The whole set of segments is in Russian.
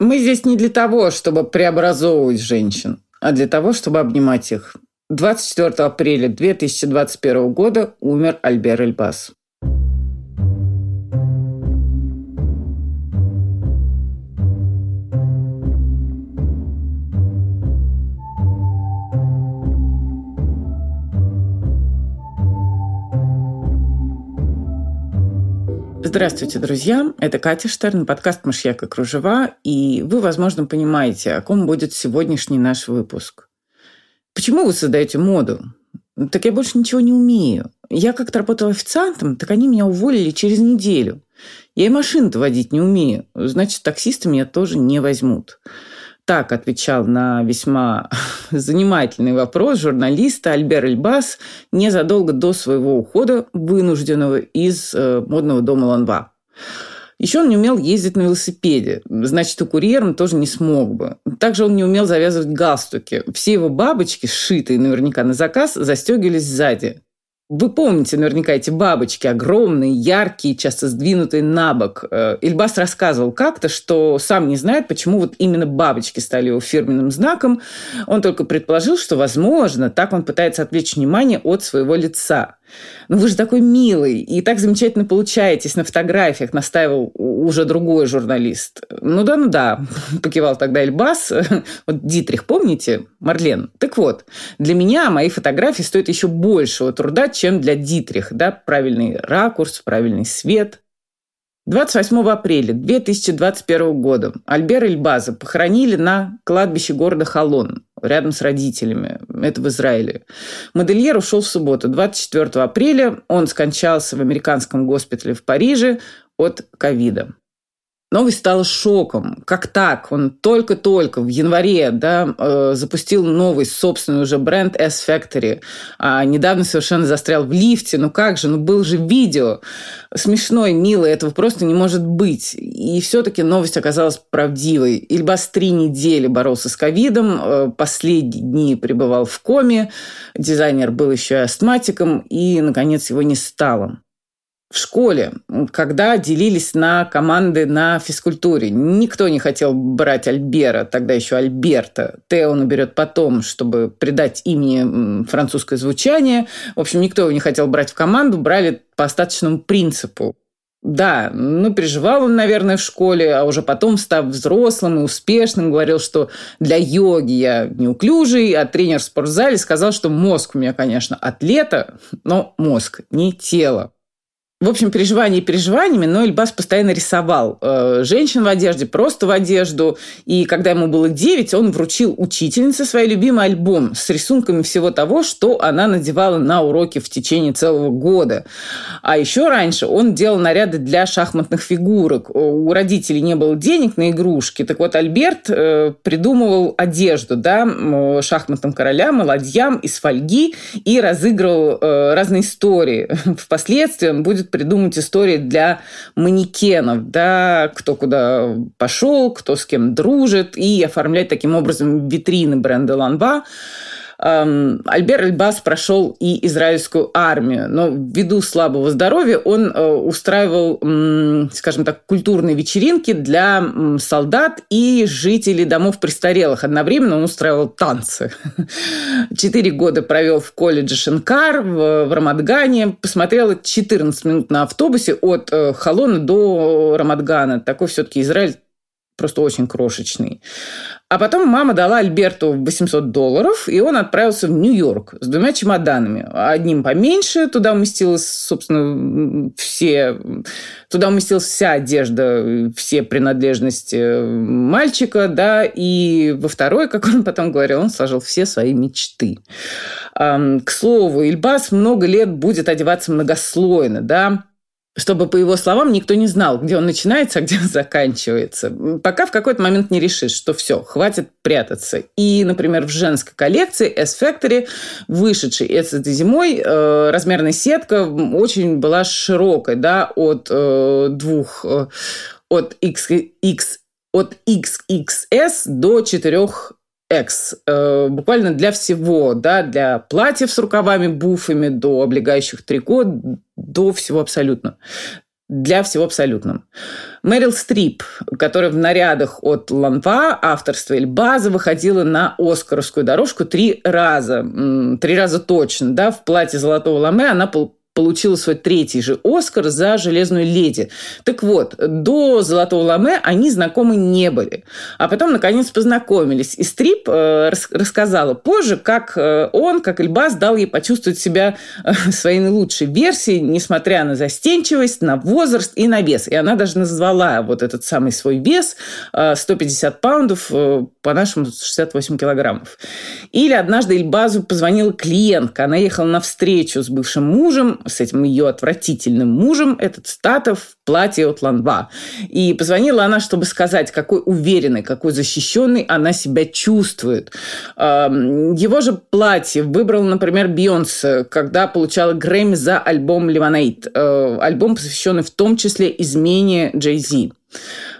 Мы здесь не для того, чтобы преобразовывать женщин, а для того, чтобы обнимать их. 24 апреля 2021 года умер Альбер Эльбас. Здравствуйте, друзья! Это Катя Штерн, подкаст «Мышьяк и кружева», и вы, возможно, понимаете, о ком будет сегодняшний наш выпуск. Почему вы создаете моду? Так я больше ничего не умею. Я как-то работала официантом, так они меня уволили через неделю. Я и машину-то водить не умею, значит, таксисты меня тоже не возьмут так отвечал на весьма занимательный вопрос журналиста Альбер Эльбас незадолго до своего ухода, вынужденного из э, модного дома Ланба. Еще он не умел ездить на велосипеде, значит, и курьером тоже не смог бы. Также он не умел завязывать галстуки. Все его бабочки, сшитые наверняка на заказ, застегивались сзади. Вы помните наверняка эти бабочки, огромные, яркие, часто сдвинутые на бок. Э, Ильбас рассказывал как-то, что сам не знает, почему вот именно бабочки стали его фирменным знаком. Он только предположил, что, возможно, так он пытается отвлечь внимание от своего лица. Ну вы же такой милый и так замечательно получаетесь на фотографиях, настаивал уже другой журналист. Ну да, ну да, покивал тогда Эльбас. Вот Дитрих, помните? Марлен. Так вот, для меня мои фотографии стоят еще большего труда, чем для Дитрих. Да? Правильный ракурс, правильный свет. 28 апреля 2021 года Альбер Эльбаза похоронили на кладбище города Холон, рядом с родителями. Это в Израиле. Модельер ушел в субботу, 24 апреля. Он скончался в американском госпитале в Париже от ковида. Новость стала шоком. Как так? Он только-только в январе да, э, запустил новый собственный уже бренд S-Factory. А недавно совершенно застрял в лифте. Ну как же? Ну был же видео. Смешной, милый. Этого просто не может быть. И все-таки новость оказалась правдивой. Ильбас три недели боролся с ковидом. Э, последние дни пребывал в коме. Дизайнер был еще и астматиком. И, наконец, его не стало в школе, когда делились на команды на физкультуре. Никто не хотел брать Альбера, тогда еще Альберта. Т он уберет потом, чтобы придать имени французское звучание. В общем, никто его не хотел брать в команду, брали по остаточному принципу. Да, ну, переживал он, наверное, в школе, а уже потом, став взрослым и успешным, говорил, что для йоги я неуклюжий, а тренер в спортзале сказал, что мозг у меня, конечно, атлета, но мозг, не тело. В общем, переживания переживаниями, но Эльбас постоянно рисовал э, женщин в одежде, просто в одежду. И когда ему было 9, он вручил учительнице свой любимый альбом с рисунками всего того, что она надевала на уроки в течение целого года. А еще раньше он делал наряды для шахматных фигурок. У родителей не было денег на игрушки. Так вот, Альберт э, придумывал одежду да, шахматным королям, ладьям из фольги и разыгрывал э, разные истории. Впоследствии он будет придумать истории для манекенов, да, кто куда пошел, кто с кем дружит, и оформлять таким образом витрины бренда Ланба. Альбер Эльбас прошел и израильскую армию, но ввиду слабого здоровья он э, устраивал, скажем так, культурные вечеринки для солдат и жителей домов престарелых. Одновременно он устраивал танцы. Четыре года провел в колледже Шенкар в Рамадгане, посмотрел 14 минут на автобусе от э, Халона до Рамадгана. Такой все-таки Израиль просто очень крошечный. А потом мама дала Альберту 800 долларов, и он отправился в Нью-Йорк с двумя чемоданами. Одним поменьше, туда уместилась, собственно, все... Туда уместилась вся одежда, все принадлежности мальчика, да, и во второй, как он потом говорил, он сложил все свои мечты. К слову, Ильбас много лет будет одеваться многослойно, да, чтобы, по его словам, никто не знал, где он начинается, а где он заканчивается. Пока в какой-то момент не решишь, что все, хватит прятаться. И, например, в женской коллекции S-Factory, вышедшей этой зимой, э, размерная сетка очень была широкой, да, от э, двух, э, от XX, от XXS до 4 X. Э, буквально для всего, да, для платьев с рукавами, буфами, до облегающих трико, до всего абсолютно. для всего абсолютно. Мэрил Стрип, которая в нарядах от Ланва, авторства Эльбаза, выходила на Оскаровскую дорожку три раза. Три раза точно. Да, в платье золотого ламе она получила свой третий же Оскар за «Железную леди». Так вот, до «Золотого ламе» они знакомы не были. А потом, наконец, познакомились. И Стрип э, рассказала позже, как э, он, как Эльбас, дал ей почувствовать себя э, своей наилучшей версией, несмотря на застенчивость, на возраст и на вес. И она даже назвала вот этот самый свой вес 150 паундов, по-нашему 68 килограммов. Или однажды Эльбазу позвонила клиентка. Она ехала на встречу с бывшим мужем, с этим ее отвратительным мужем, этот Статов, в платье от Ланва. И позвонила она, чтобы сказать, какой уверенной, какой защищенной она себя чувствует. Его же платье выбрал, например, Бейонсе, когда получала Грэмми за альбом «Леванейт». Э, альбом, посвященный в том числе измене Джей Зи. Эм,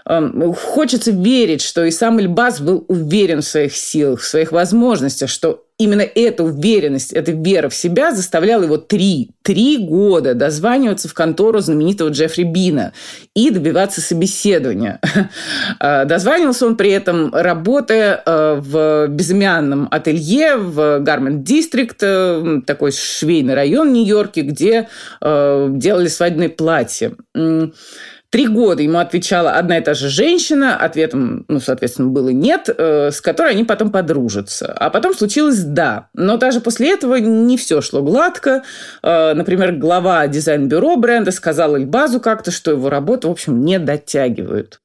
хочется верить, что и сам Эльбас был уверен в своих силах, в своих возможностях, что именно эта уверенность, эта вера в себя заставляла его три, три года дозваниваться в контору знаменитого Джеффри Бина и добиваться собеседования. Э, дозванивался он при этом, работая э, в безымянном ателье в Гармент Дистрикт, э, такой швейный район Нью-Йорке, где делали свадебные платья. Три года ему отвечала одна и та же женщина, ответом, ну, соответственно, было «нет», э, с которой они потом подружатся. А потом случилось «да». Но даже после этого не все шло гладко. Э, например, глава дизайн-бюро бренда сказал Ильбазу как-то, что его работу, в общем, не дотягивают.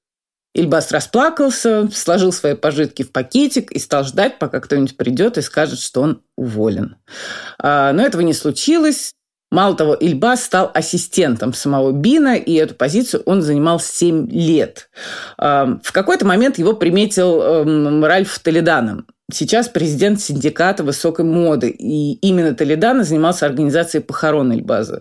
Ильбас расплакался, сложил свои пожитки в пакетик и стал ждать, пока кто-нибудь придет и скажет, что он уволен. А, но этого не случилось. Мало того, Ильбас стал ассистентом самого Бина, и эту позицию он занимал 7 лет. В какой-то момент его приметил эм, Ральф Толедано. Сейчас президент синдиката высокой моды. И именно Толедано занимался организацией похорон Ильбаза.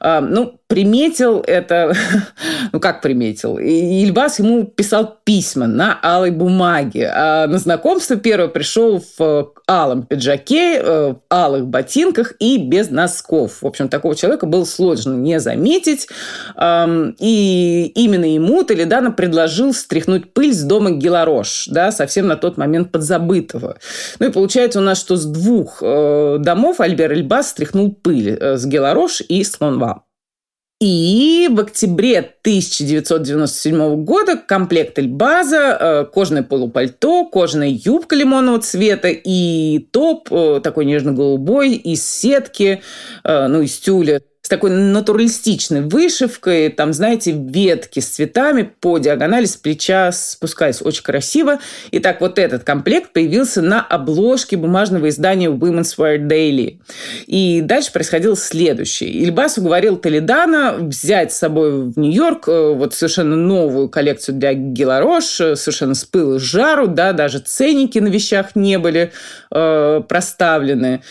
Ну, приметил это, ну как приметил, Ильбас ему писал письма на алой бумаге, а на знакомство первое пришел в э, алом пиджаке, э, в алых ботинках и без носков. В общем, такого человека было сложно не заметить. И именно ему Толедано предложил стряхнуть пыль с дома Геларош, да, совсем на тот момент подзабытого. Ну и получается у нас, что с двух э, домов Альбер Ильбас стряхнул пыль с Геларош и Слонва. И в октябре 1997 года комплект Эльбаза, э, кожаное полупальто, кожаная юбка лимонного цвета и топ э, такой нежно-голубой из сетки, э, ну, из тюля такой натуралистичной вышивкой, там, знаете, ветки с цветами по диагонали с плеча спускаясь. Очень красиво. И так вот этот комплект появился на обложке бумажного издания Women's Wear Daily. И дальше происходило следующее. Ильбас уговорил Толедана взять с собой в Нью-Йорк э, вот совершенно новую коллекцию для Геларош, э, совершенно с пылу с жару, да, даже ценники на вещах не были э, проставлены.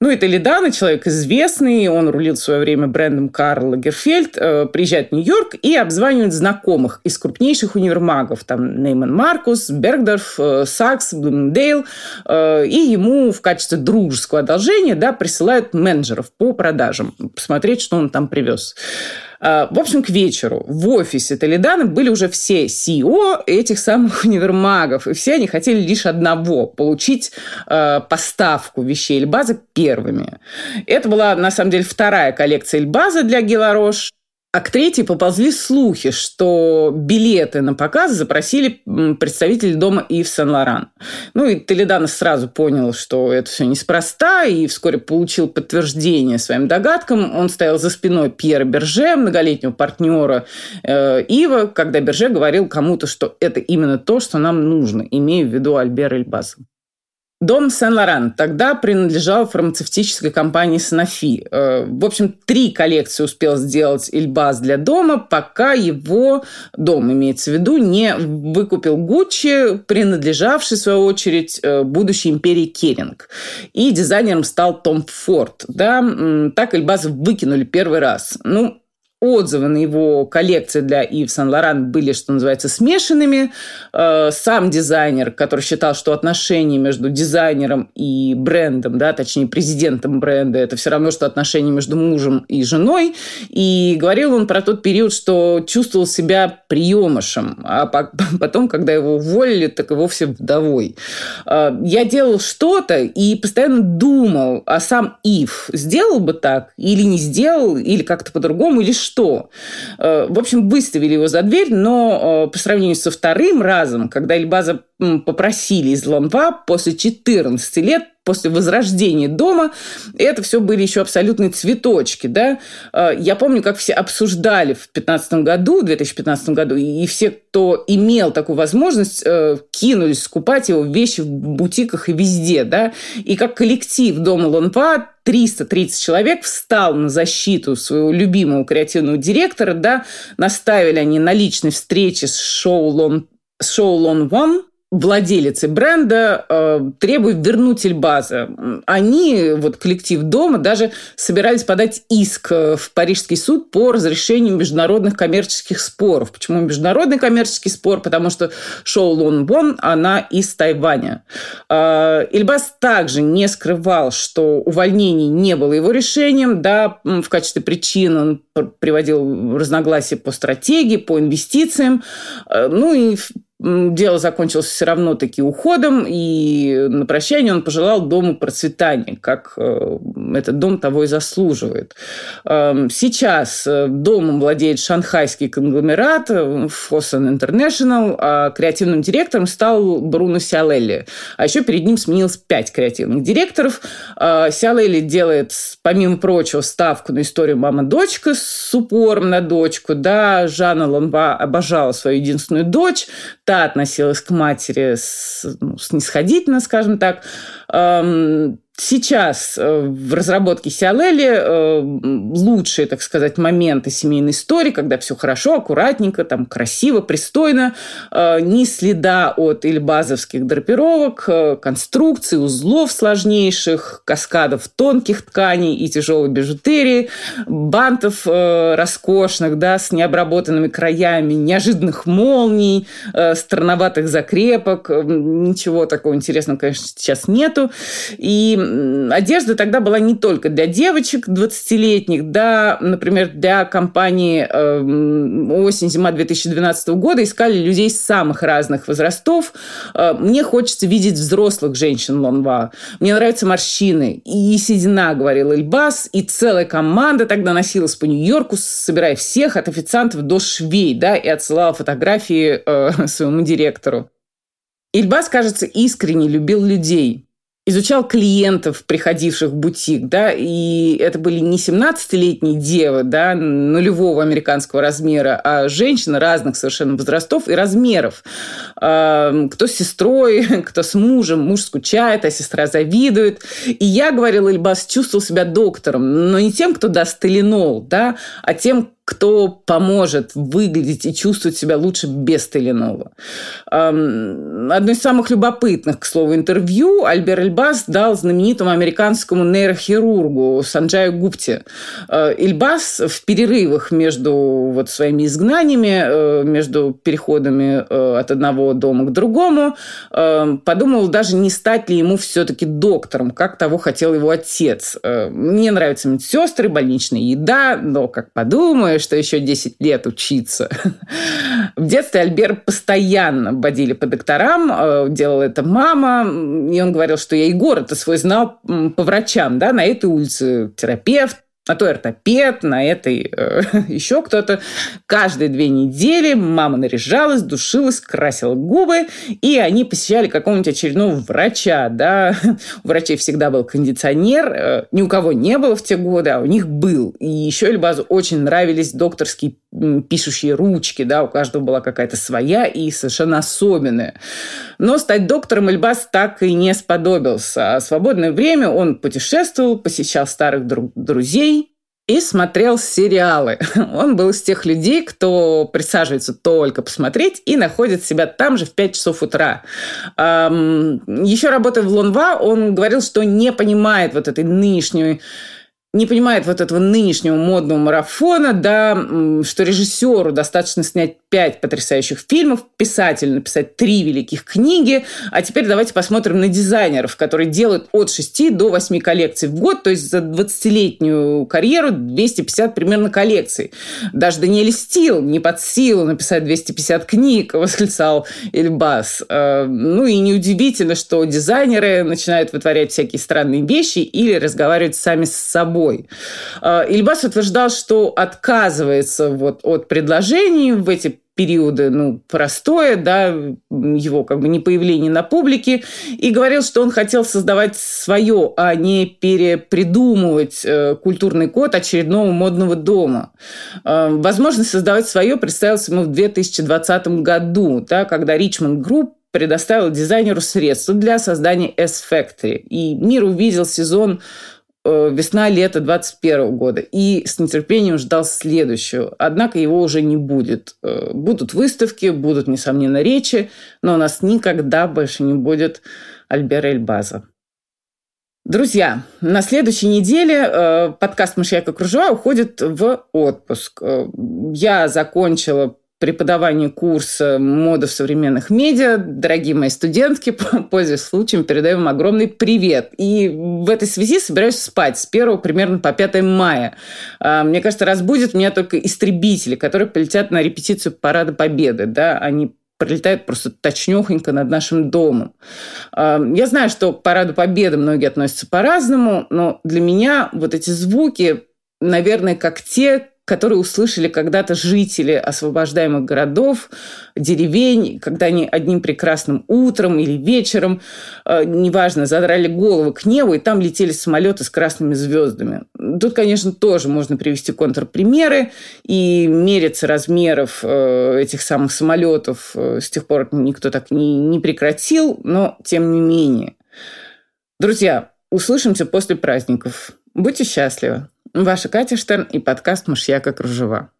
Ну, это Ледана, человек известный, он рулил в свое время брендом Карл Лагерфельд, э, приезжает в Нью-Йорк и обзванивает знакомых из крупнейших универмагов, там Нейман Маркус, Бергдорф, э, Сакс, Блумдейл, э, и ему в качестве дружеского одолжения да, присылают менеджеров по продажам, посмотреть, что он там привез. А, в общем, к вечеру в офисе Толедана были уже все CEO этих самых универмагов, и все они хотели лишь одного – получить э, поставку вещей Эльбаза первыми. Это была, на самом деле, вторая коллекция Эльбаза для Геларош. А к третьей поползли слухи, что билеты на показ запросили представители дома Ив Сен-Лоран. Ну и Толедано сразу понял, что это все неспроста, и вскоре получил подтверждение своим догадкам. Он стоял за спиной Пьера Берже, многолетнего партнера э, Ива, когда Берже говорил кому-то, что это именно то, что нам нужно, имея в виду Альбера Эльбаса. Дом Сен-Лоран тогда принадлежал фармацевтической компании Sanofi. Э, в общем, три коллекции успел сделать Ильбас для дома, пока его дом, имеется в виду, не выкупил Гуччи, принадлежавший, в свою очередь, э, будущей империи Керинг. И дизайнером стал Том Форд. Да? Так Ильбас выкинули первый раз. Ну, отзывы на его коллекции для Ив Сен-Лоран были, что называется, смешанными. Э, сам дизайнер, который считал, что отношения между дизайнером и брендом, да, точнее, президентом бренда, это все равно, что отношения между мужем и женой. И говорил он про тот период, что чувствовал себя приемышем, а потом, когда его уволили, так и вовсе вдовой. Э, я делал что-то и постоянно думал, а сам Ив сделал бы так или не сделал, или как-то по-другому, или. Э, в общем, выставили его за дверь, но э, по сравнению со вторым разом, когда Эльбаза попросили из Лонва после 14 лет после возрождения дома, это все были еще абсолютные цветочки, да. Э, я помню, как все обсуждали в 2015 году, в 2015 году, и все, кто имел такую возможность, кинулись скупать его вещи в бутиках и везде, да. И как коллектив дома Лонва 330 человек встал на защиту своего любимого креативного директора, да, наставили они на личной встрече с Шоу Лон, Шоу Лон Ван, владелицы бренда э, требуют вернуть Эльбаза. Они, вот коллектив дома, даже собирались подать иск э, в Парижский суд по разрешению международных коммерческих споров. Почему международный коммерческий спор? Потому что Шоу Лон Бон, она из Тайваня. Э, Эльбаз также не скрывал, что увольнение не было его решением. Да, в качестве причин он приводил разногласия по стратегии, по инвестициям. Э, ну и Дело закончилось все равно таки уходом, и на прощание он пожелал дому процветания, как э, этот дом того и заслуживает. Эм, сейчас э, домом владеет шанхайский конгломерат Fosun International, а креативным директором стал Бруно Сиалелли. А еще перед ним сменилось пять креативных директоров. Э, Сиалелли делает, помимо прочего, ставку на историю мама-дочка с упором на дочку. Да, Жанна Лонва обожала свою единственную дочь, та относилась к матери с, ну, снисходительно, скажем так. Сейчас э, в разработке Сиалели э, лучшие, так сказать, моменты семейной истории, когда все хорошо, аккуратненько, там красиво, пристойно, э, ни следа от ильбазовских драпировок, конструкций, узлов сложнейших, каскадов тонких тканей и тяжелой бижутерии, бантов роскошных, да, с необработанными краями, неожиданных молний, странноватых закрепок. Ничего такого интересного, конечно, сейчас нету. И одежда тогда была не только для девочек 20-летних, да, например, для компании э, осень-зима 2012 года искали людей самых разных возрастов. Э, мне хочется видеть взрослых женщин Лонва. Мне нравятся морщины. И седина, говорил Эльбас, и целая команда тогда носилась по Нью-Йорку, собирая всех от официантов до швей, да, и отсылала фотографии э, своему директору. Ильбас, кажется, искренне любил людей изучал клиентов, приходивших в бутик, да, и это были не 17-летние девы, да, нулевого американского размера, а женщины разных совершенно возрастов и размеров. Кто с сестрой, кто с мужем, муж скучает, а сестра завидует. И я, говорил Эльбас, чувствовал себя доктором, но не тем, кто даст теленол, да, а тем, кто поможет выглядеть и чувствовать себя лучше без Теленова. Одно из самых любопытных, к слову, интервью Альбер Эльбас дал знаменитому американскому нейрохирургу Санджаю Гупте. Э, Эльбас в перерывах между вот своими изгнаниями, э, между переходами э, от одного дома к другому, подумал даже не стать ли ему все-таки доктором, как того хотел его отец. Мне нравятся медсестры, больничная еда, но, как подумаешь, что еще 10 лет учиться. В детстве Альбер постоянно бодили по докторам, э, делала это мама, и он говорил, что я и город-то свой знал по врачам, да, на этой улице терапевт, на той ортопед, на этой э, еще кто-то. Каждые две недели мама наряжалась, душилась, красила губы, и они посещали какого-нибудь очередного врача. Да? У врачей всегда был кондиционер, э, ни у кого не было в те годы, а у них был. И еще Эльбазу очень нравились докторские пишущие ручки, да, у каждого была какая-то своя и совершенно особенная. Но стать доктором Эльбас так и не сподобился. А в свободное время он путешествовал, посещал старых друг- друзей, и смотрел сериалы. Он был из тех людей, кто присаживается только посмотреть и находит себя там же в 5 часов утра. Еще работая в Лонва, он говорил, что не понимает вот этой нынешней не понимает вот этого нынешнего модного марафона, да, что режиссеру достаточно снять пять потрясающих фильмов, писателю написать три великих книги, а теперь давайте посмотрим на дизайнеров, которые делают от 6 до 8 коллекций в год, то есть за 20-летнюю карьеру 250 примерно коллекций. Даже Даниэль Стил не под силу написать 250 книг, восклицал Эльбас. Э, ну и неудивительно, что дизайнеры начинают вытворять всякие странные вещи или разговаривать сами с собой собой. А, Ильбас утверждал, что отказывается вот от предложений в эти периоды, ну, простое, да, его как бы не появление на публике, и говорил, что он хотел создавать свое, а не перепридумывать э, культурный код очередного модного дома. Э, возможность создавать свое представилась ему в 2020 году, да, когда Richmond Group предоставил дизайнеру средства для создания S-Factory. И мир увидел сезон весна-лето 21 года и с нетерпением ждал следующего. Однако его уже не будет. Э, будут выставки, будут, несомненно, речи, но у нас никогда больше не будет Альбера Эльбаза. Друзья, на следующей неделе э, подкаст «Мышьяка кружева» уходит в отпуск. Я закончила преподавании курса «Мода в современных медиа». Дорогие мои студентки, пользуясь случаем, передаю вам огромный привет. И в этой связи собираюсь спать с 1 примерно по 5 мая. А, мне кажется, разбудят меня только истребители, которые полетят на репетицию Парада Победы. Да? Они пролетают просто точнёхонько над нашим домом. А, я знаю, что к Параду Победы многие относятся по-разному, но для меня вот эти звуки, наверное, как те, которые услышали когда-то жители освобождаемых городов, деревень, когда они одним прекрасным утром или вечером, э, неважно, задрали головы к небу, и там летели самолеты с красными звездами. Тут, конечно, тоже можно привести контрпримеры и мериться размеров э, этих самых самолетов э, с тех пор никто так не, не прекратил, но тем не менее. Друзья, услышимся после праздников. Будьте счастливы. Ваша Катя Штерн и подкаст «Мышьяка кружева».